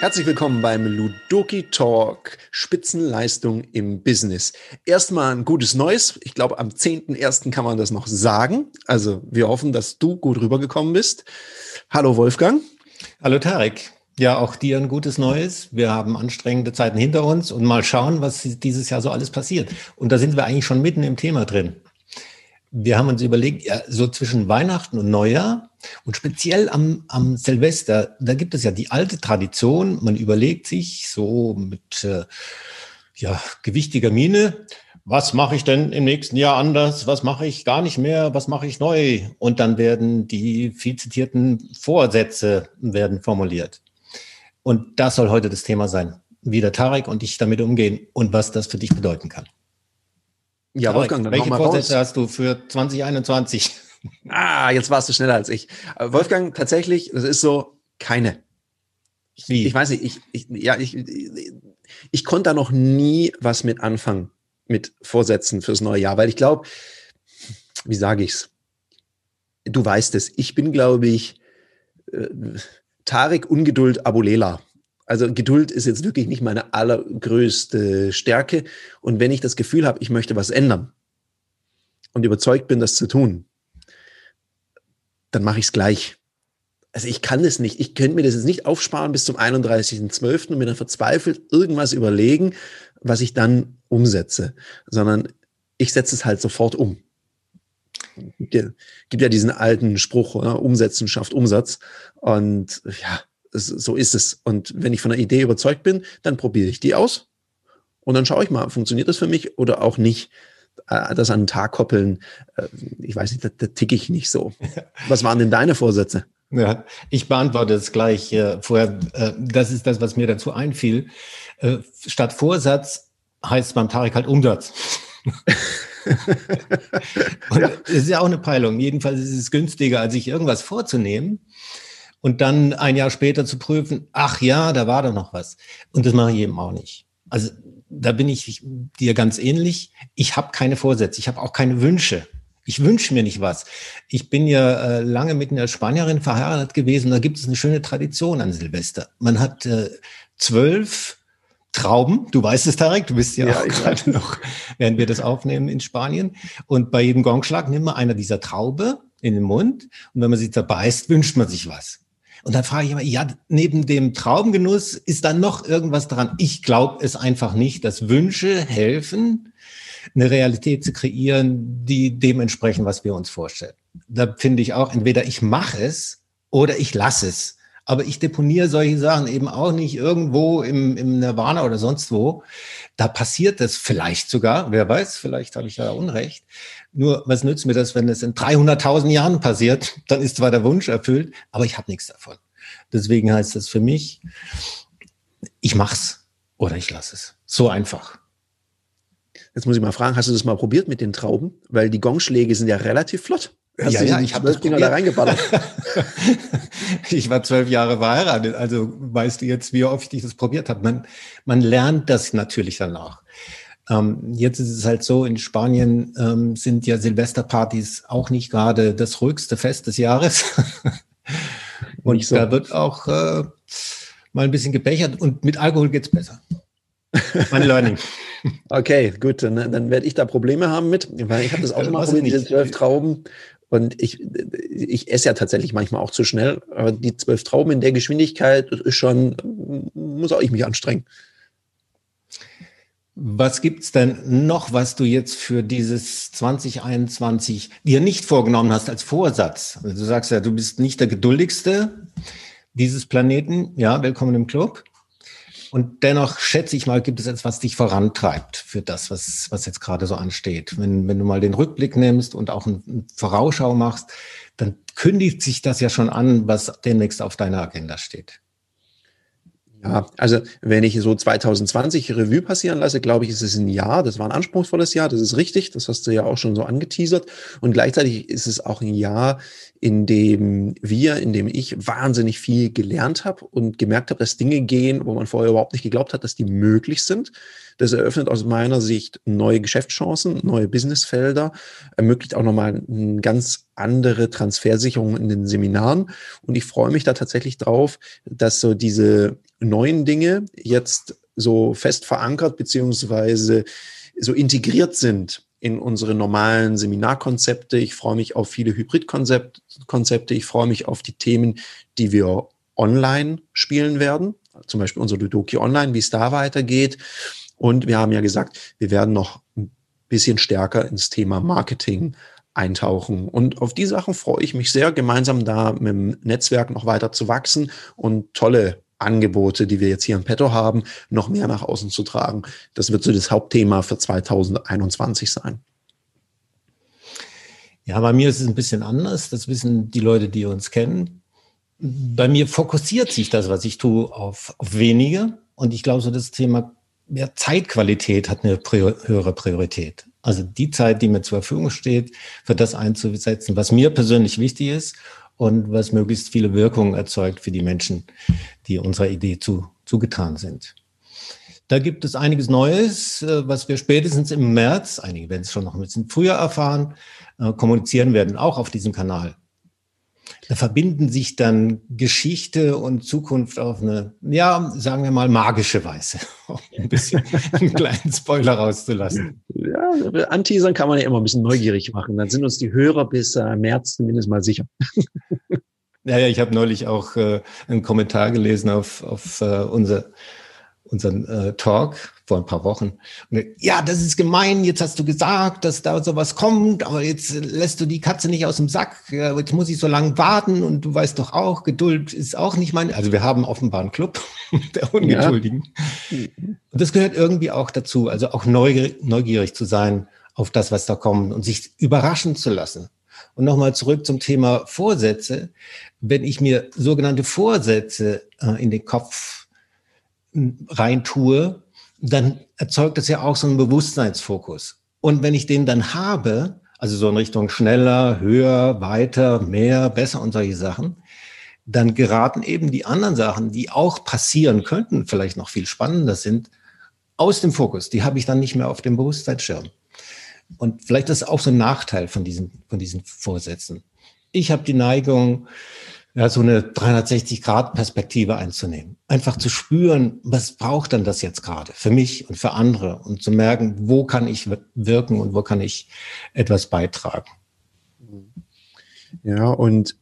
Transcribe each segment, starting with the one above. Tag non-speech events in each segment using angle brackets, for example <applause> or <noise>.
Herzlich willkommen beim Ludoki Talk Spitzenleistung im Business. Erstmal ein gutes Neues. Ich glaube, am 10.01. kann man das noch sagen. Also wir hoffen, dass du gut rübergekommen bist. Hallo Wolfgang. Hallo Tarek. Ja, auch dir ein gutes Neues. Wir haben anstrengende Zeiten hinter uns und mal schauen, was dieses Jahr so alles passiert. Und da sind wir eigentlich schon mitten im Thema drin. Wir haben uns überlegt, ja, so zwischen Weihnachten und Neujahr und speziell am, am Silvester, da gibt es ja die alte Tradition, man überlegt sich so mit äh, ja, gewichtiger Miene, was mache ich denn im nächsten Jahr anders, was mache ich gar nicht mehr, was mache ich neu? Und dann werden die viel zitierten Vorsätze werden formuliert. Und das soll heute das Thema sein, wie der Tarek und ich damit umgehen und was das für dich bedeuten kann. Ja, Wolfgang, dann welche Vorsätze raus. hast du für 2021? <laughs> Ah, jetzt warst du schneller als ich. Wolfgang, tatsächlich, das ist so keine. Wie? Ich weiß nicht, ich, ich, ja, ich, ich, ich konnte da noch nie was mit anfangen, mit Vorsätzen fürs neue Jahr, weil ich glaube, wie sage ich's? Du weißt es, ich bin, glaube ich, äh, Tarek Ungeduld Abulela. Also Geduld ist jetzt wirklich nicht meine allergrößte Stärke. Und wenn ich das Gefühl habe, ich möchte was ändern und überzeugt bin, das zu tun, dann mache ich es gleich. Also ich kann das nicht. Ich könnte mir das jetzt nicht aufsparen bis zum 31.12. und mir dann verzweifelt irgendwas überlegen, was ich dann umsetze, sondern ich setze es halt sofort um. Gibt ja, gibt ja diesen alten Spruch, oder? Umsetzen schafft Umsatz. Und ja, so ist es. Und wenn ich von einer Idee überzeugt bin, dann probiere ich die aus. Und dann schaue ich mal, funktioniert das für mich oder auch nicht. Äh, das an den Tag koppeln, äh, ich weiß nicht, da, da ticke ich nicht so. <laughs> Was waren denn deine Vorsätze? Ja, ich beantworte es gleich äh, vorher. Äh, das ist das, was mir dazu einfiel. Äh, statt Vorsatz heißt beim Tarek halt Umsatz. <laughs> und ja. es ist ja auch eine Peilung. Jedenfalls ist es günstiger, als sich irgendwas vorzunehmen und dann ein Jahr später zu prüfen, ach ja, da war doch noch was. Und das mache ich eben auch nicht. Also da bin ich dir ganz ähnlich. Ich habe keine Vorsätze, ich habe auch keine Wünsche. Ich wünsche mir nicht was. Ich bin ja äh, lange mit einer Spanierin verheiratet gewesen. Da gibt es eine schöne Tradition an Silvester. Man hat äh, zwölf Trauben. Du weißt es, Tarek. Du bist ja, ja auch gerade noch, während wir das aufnehmen in Spanien. Und bei jedem Gongschlag nimmt man einer dieser Traube in den Mund. Und wenn man sie zerbeißt, wünscht man sich was. Und dann frage ich immer, ja, neben dem Traubengenuss ist da noch irgendwas dran? Ich glaube es einfach nicht, dass Wünsche helfen, eine Realität zu kreieren, die dementsprechend, was wir uns vorstellen. Da finde ich auch, entweder ich mache es oder ich lasse es. Aber ich deponiere solche Sachen eben auch nicht irgendwo im, im Nirvana oder sonst wo. Da passiert das vielleicht sogar, wer weiß, vielleicht habe ich da Unrecht. Nur, was nützt mir das, wenn es in 300.000 Jahren passiert? <laughs> Dann ist zwar der Wunsch erfüllt, aber ich habe nichts davon. Deswegen heißt das für mich, ich mach's oder ich lasse es. So einfach. Jetzt muss ich mal fragen, hast du das mal probiert mit den Trauben? Weil die Gongschläge sind ja relativ flott. Hast ja, ja, ich habe das Dinger da reingeballert. <laughs> ich war zwölf Jahre verheiratet, also weißt du jetzt, wie oft ich das probiert habe. Man, man lernt das natürlich danach. Ähm, jetzt ist es halt so, in Spanien ähm, sind ja Silvesterpartys auch nicht gerade das ruhigste Fest des Jahres. <laughs> und so. da wird auch äh, mal ein bisschen gebechert und mit Alkohol geht's besser. Mein Learning. <laughs> Okay, gut, dann, dann werde ich da Probleme haben mit, weil ich habe das auch schon mal probiert, diese zwölf Trauben. Und ich, ich esse ja tatsächlich manchmal auch zu schnell. Aber die zwölf Trauben in der Geschwindigkeit ist schon, muss auch ich mich anstrengen. Was gibt's denn noch, was du jetzt für dieses 2021 dir nicht vorgenommen hast als Vorsatz? Also du sagst ja, du bist nicht der geduldigste dieses Planeten. Ja, willkommen im Club. Und dennoch schätze ich mal, gibt es etwas, was dich vorantreibt für das, was, was jetzt gerade so ansteht. Wenn, wenn du mal den Rückblick nimmst und auch eine Vorausschau machst, dann kündigt sich das ja schon an, was demnächst auf deiner Agenda steht. Ja, also wenn ich so 2020 Revue passieren lasse, glaube ich, ist es ein Jahr. Das war ein anspruchsvolles Jahr, das ist richtig. Das hast du ja auch schon so angeteasert. Und gleichzeitig ist es auch ein Jahr, in dem wir, in dem ich wahnsinnig viel gelernt habe und gemerkt habe, dass Dinge gehen, wo man vorher überhaupt nicht geglaubt hat, dass die möglich sind. Das eröffnet aus meiner Sicht neue Geschäftschancen, neue Businessfelder, ermöglicht auch nochmal einen ganz andere Transfersicherungen in den Seminaren. Und ich freue mich da tatsächlich drauf, dass so diese neuen Dinge jetzt so fest verankert beziehungsweise so integriert sind in unsere normalen Seminarkonzepte. Ich freue mich auf viele Hybridkonzepte. Ich freue mich auf die Themen, die wir online spielen werden. Zum Beispiel unser Ludoki Online, wie es da weitergeht. Und wir haben ja gesagt, wir werden noch ein bisschen stärker ins Thema Marketing eintauchen. Und auf die Sachen freue ich mich sehr, gemeinsam da mit dem Netzwerk noch weiter zu wachsen und tolle Angebote, die wir jetzt hier im Petto haben, noch mehr nach außen zu tragen. Das wird so das Hauptthema für 2021 sein. Ja, bei mir ist es ein bisschen anders. Das wissen die Leute, die uns kennen. Bei mir fokussiert sich das, was ich tue, auf, auf wenige. Und ich glaube, so das Thema ja, Zeitqualität hat eine höhere Priorität. Also die Zeit, die mir zur Verfügung steht, für das einzusetzen, was mir persönlich wichtig ist und was möglichst viele Wirkungen erzeugt für die Menschen, die unserer Idee zu, zugetan sind. Da gibt es einiges Neues, äh, was wir spätestens im März, einige werden es schon noch ein bisschen früher erfahren, äh, kommunizieren werden, auch auf diesem Kanal. Da verbinden sich dann Geschichte und Zukunft auf eine, ja, sagen wir mal, magische Weise. <laughs> Um ein bisschen <laughs> einen kleinen Spoiler rauszulassen. Ja, anteasern kann man ja immer ein bisschen neugierig machen. Dann sind uns die Hörer bis äh, März zumindest mal sicher. <laughs> Ja, ja, ich habe neulich auch äh, einen Kommentar gelesen auf, auf äh, unser unseren äh, Talk vor ein paar Wochen. Und, ja, das ist gemein, jetzt hast du gesagt, dass da sowas kommt, aber jetzt lässt du die Katze nicht aus dem Sack, jetzt muss ich so lange warten und du weißt doch auch, Geduld ist auch nicht mein, also wir haben offenbar einen Club <laughs> der Ungeduldigen. Ja. Und das gehört irgendwie auch dazu, also auch neugierig, neugierig zu sein auf das, was da kommt und sich überraschen zu lassen. Und nochmal zurück zum Thema Vorsätze. Wenn ich mir sogenannte Vorsätze äh, in den Kopf rein tue, dann erzeugt das ja auch so einen Bewusstseinsfokus. Und wenn ich den dann habe, also so in Richtung schneller, höher, weiter, mehr, besser und solche Sachen, dann geraten eben die anderen Sachen, die auch passieren könnten, vielleicht noch viel spannender sind, aus dem Fokus. Die habe ich dann nicht mehr auf dem Bewusstseinsschirm. Und vielleicht ist auch so ein Nachteil von diesen, von diesen Vorsätzen. Ich habe die Neigung, ja, so eine 360-Grad-Perspektive einzunehmen. Einfach zu spüren, was braucht denn das jetzt gerade für mich und für andere und zu merken, wo kann ich wirken und wo kann ich etwas beitragen. Ja, und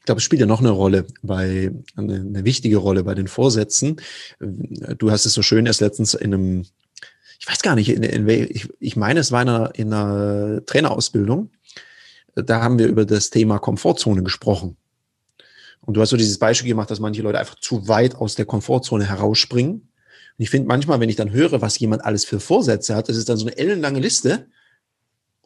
ich glaube, es spielt ja noch eine Rolle bei, eine, eine wichtige Rolle bei den Vorsätzen. Du hast es so schön erst letztens in einem, ich weiß gar nicht, in, in, ich, ich meine, es war in einer, in einer Trainerausbildung. Da haben wir über das Thema Komfortzone gesprochen. Und du hast so dieses Beispiel gemacht, dass manche Leute einfach zu weit aus der Komfortzone herausspringen. Und ich finde manchmal, wenn ich dann höre, was jemand alles für Vorsätze hat, das ist dann so eine ellenlange Liste.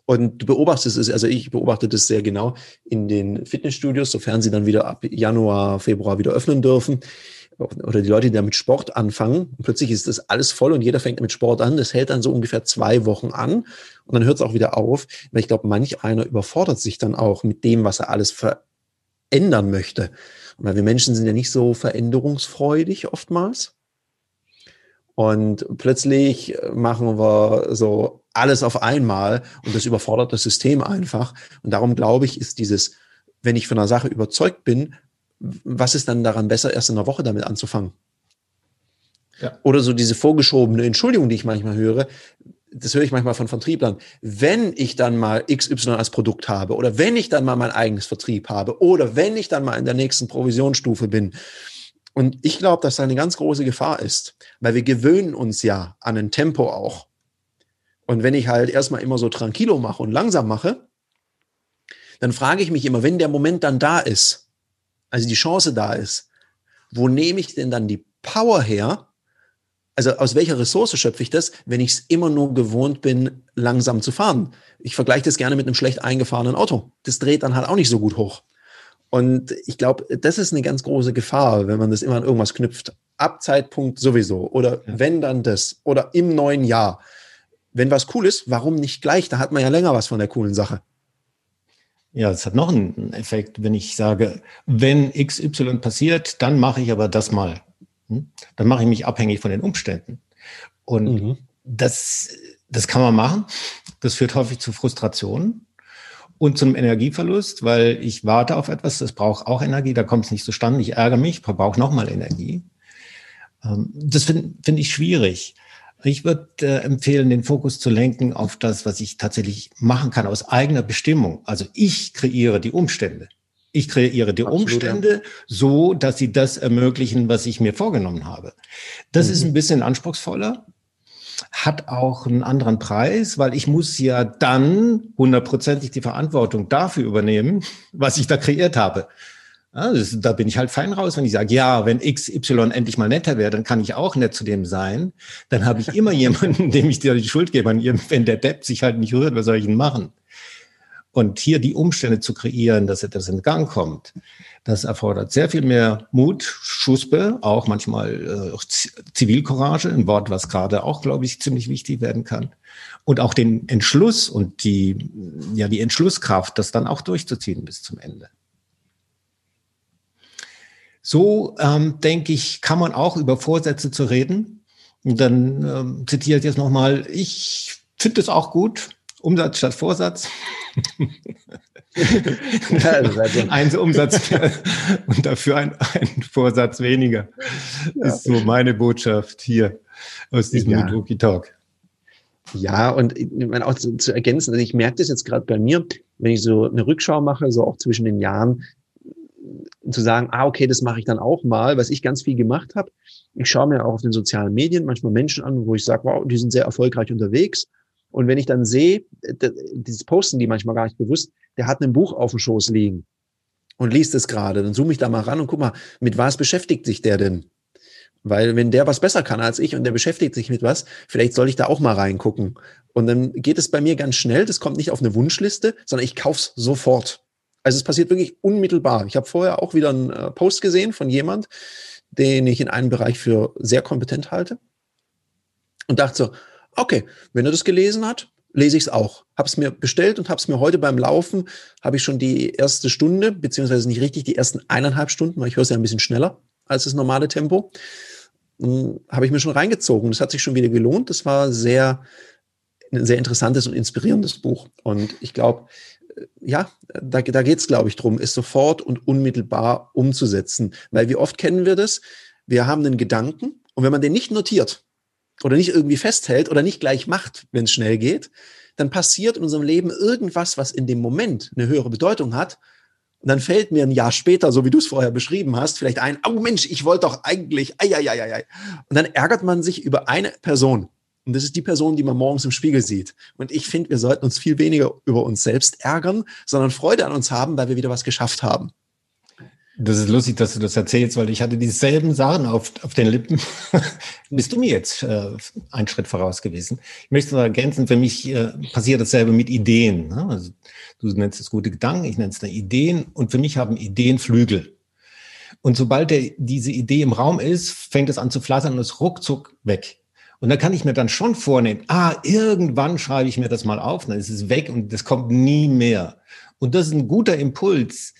Und du beobachtest es, also ich beobachte das sehr genau in den Fitnessstudios, sofern sie dann wieder ab Januar, Februar wieder öffnen dürfen. Oder die Leute, die da mit Sport anfangen. Und plötzlich ist das alles voll und jeder fängt mit Sport an. Das hält dann so ungefähr zwei Wochen an und dann hört es auch wieder auf. Weil ich glaube, manch einer überfordert sich dann auch mit dem, was er alles ver ändern möchte. Weil wir Menschen sind ja nicht so veränderungsfreudig oftmals. Und plötzlich machen wir so alles auf einmal und das überfordert das System einfach. Und darum glaube ich, ist dieses, wenn ich von einer Sache überzeugt bin, was ist dann daran besser, erst in einer Woche damit anzufangen? Ja. Oder so diese vorgeschobene Entschuldigung, die ich manchmal höre, das höre ich manchmal von Vertrieblern, wenn ich dann mal XY als Produkt habe oder wenn ich dann mal mein eigenes Vertrieb habe oder wenn ich dann mal in der nächsten Provisionsstufe bin. Und ich glaube, dass da eine ganz große Gefahr ist, weil wir gewöhnen uns ja an ein Tempo auch. Und wenn ich halt erstmal immer so tranquilo mache und langsam mache, dann frage ich mich immer, wenn der Moment dann da ist, also die Chance da ist, wo nehme ich denn dann die Power her, also aus welcher Ressource schöpfe ich das, wenn ich es immer nur gewohnt bin, langsam zu fahren? Ich vergleiche das gerne mit einem schlecht eingefahrenen Auto. Das dreht dann halt auch nicht so gut hoch. Und ich glaube, das ist eine ganz große Gefahr, wenn man das immer an irgendwas knüpft. Ab Zeitpunkt sowieso. Oder ja. wenn dann das. Oder im neuen Jahr. Wenn was cool ist, warum nicht gleich? Da hat man ja länger was von der coolen Sache. Ja, es hat noch einen Effekt, wenn ich sage, wenn XY passiert, dann mache ich aber das mal. Dann mache ich mich abhängig von den Umständen. Und mhm. das, das kann man machen. Das führt häufig zu Frustrationen. und zum Energieverlust, weil ich warte auf etwas, das braucht auch Energie, da kommt es nicht zustande, ich ärgere mich, brauche nochmal Energie. Ähm, das finde find ich schwierig. Ich würde äh, empfehlen, den Fokus zu lenken auf das, was ich tatsächlich machen kann aus eigener Bestimmung. Also ich kreiere die Umstände. Ich kreiere die Absolut, Umstände ja. so, dass sie das ermöglichen, was ich mir vorgenommen habe. Das mhm. ist ein bisschen anspruchsvoller, hat auch einen anderen Preis, weil ich muss ja dann hundertprozentig die Verantwortung dafür übernehmen, was ich da kreiert habe. Ja, das, da bin ich halt fein raus, wenn ich sage, ja, wenn XY endlich mal netter wäre, dann kann ich auch nett zu dem sein. Dann habe ich immer <laughs> jemanden, dem ich dir die Schuld gebe. Wenn der Depp sich halt nicht rührt, was soll ich denn machen? Und hier die Umstände zu kreieren, dass etwas in Gang kommt, das erfordert sehr viel mehr Mut, Schuspe, auch manchmal äh, Zivilcourage, ein Wort, was gerade auch, glaube ich, ziemlich wichtig werden kann. Und auch den Entschluss und die, ja, die Entschlusskraft, das dann auch durchzuziehen bis zum Ende. So, ähm, denke ich, kann man auch über Vorsätze zu reden. Und dann ähm, zitiere ich jetzt nochmal, ich finde es auch gut, Umsatz statt Vorsatz. <laughs> ein Umsatz <laughs> und dafür ein, ein Vorsatz weniger. Ja. Ist so meine Botschaft hier aus diesem ja. Ludoki Talk. Ja, und ich meine auch zu, zu ergänzen, also ich merke das jetzt gerade bei mir, wenn ich so eine Rückschau mache, so auch zwischen den Jahren, zu sagen, ah, okay, das mache ich dann auch mal, was ich ganz viel gemacht habe. Ich schaue mir auch auf den sozialen Medien manchmal Menschen an, wo ich sage, wow, die sind sehr erfolgreich unterwegs und wenn ich dann sehe, dieses Posten die manchmal gar nicht bewusst, der hat ein Buch auf dem Schoß liegen und liest es gerade, dann zoome ich da mal ran und guck mal, mit was beschäftigt sich der denn? Weil wenn der was besser kann als ich und der beschäftigt sich mit was, vielleicht soll ich da auch mal reingucken. Und dann geht es bei mir ganz schnell, das kommt nicht auf eine Wunschliste, sondern ich kauf's sofort. Also es passiert wirklich unmittelbar. Ich habe vorher auch wieder einen äh, Post gesehen von jemand, den ich in einem Bereich für sehr kompetent halte und dachte so, okay, wenn er das gelesen hat, lese ich es auch. Habe es mir bestellt und habe es mir heute beim Laufen, habe ich schon die erste Stunde, beziehungsweise nicht richtig, die ersten eineinhalb Stunden, weil ich höre es ja ein bisschen schneller als das normale Tempo, hm, habe ich mir schon reingezogen. Das hat sich schon wieder gelohnt. Das war sehr, ein sehr interessantes und inspirierendes Buch. Und ich glaube, äh, ja, da, da geht es, glaube ich, drum, es sofort und unmittelbar umzusetzen. Weil wie oft kennen wir das? Wir haben einen Gedanken und wenn man den nicht notiert, oder nicht irgendwie festhält oder nicht gleich macht, wenn es schnell geht, dann passiert in unserem Leben irgendwas, was in dem Moment eine höhere Bedeutung hat. Und dann fällt mir ein Jahr später, so wie du es vorher beschrieben hast, vielleicht ein, oh Mensch, ich wollte doch eigentlich, ei. Und dann ärgert man sich über eine Person. Und das ist die Person, die man morgens im Spiegel sieht. Und ich finde, wir sollten uns viel weniger über uns selbst ärgern, sondern Freude an uns haben, weil wir wieder was geschafft haben. Das ist lustig, dass du das erzählst, weil ich hatte dieselben Sachen auf, auf den Lippen. <laughs> Bist du mir jetzt äh, einen Schritt voraus gewesen? Ich möchte noch ergänzen, für mich äh, passiert dasselbe mit Ideen. Ne? Also, du nennst es gute Gedanken, ich nenne es Ideen und für mich haben Ideen Flügel. Und sobald der, diese Idee im Raum ist, fängt es an zu flattern und ist ruckzuck weg. Und da kann ich mir dann schon vornehmen, ah, irgendwann schreibe ich mir das mal auf, dann ist es weg und das kommt nie mehr. Und das ist ein guter Impuls,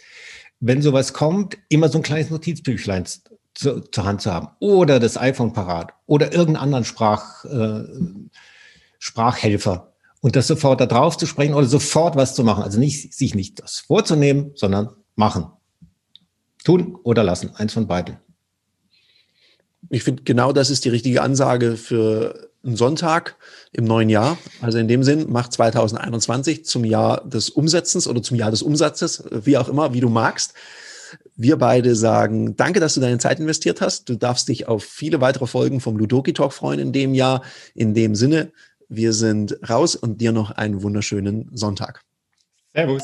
wenn sowas kommt, immer so ein kleines Notizbüchlein zu, zur Hand zu haben oder das iPhone parat oder irgendeinen anderen Sprach, äh, Sprachhelfer und das sofort da drauf zu sprechen oder sofort was zu machen. Also nicht, sich nicht das vorzunehmen, sondern machen. Tun oder lassen. Eins von beiden. Ich finde, genau das ist die richtige Ansage für einen Sonntag im neuen Jahr. Also in dem Sinn, mach 2021 zum Jahr des Umsetzens oder zum Jahr des Umsatzes, wie auch immer, wie du magst. Wir beide sagen, danke, dass du deine Zeit investiert hast. Du darfst dich auf viele weitere Folgen vom Ludoki Talk freuen in dem Jahr. In dem Sinne, wir sind raus und dir noch einen wunderschönen Sonntag. Servus.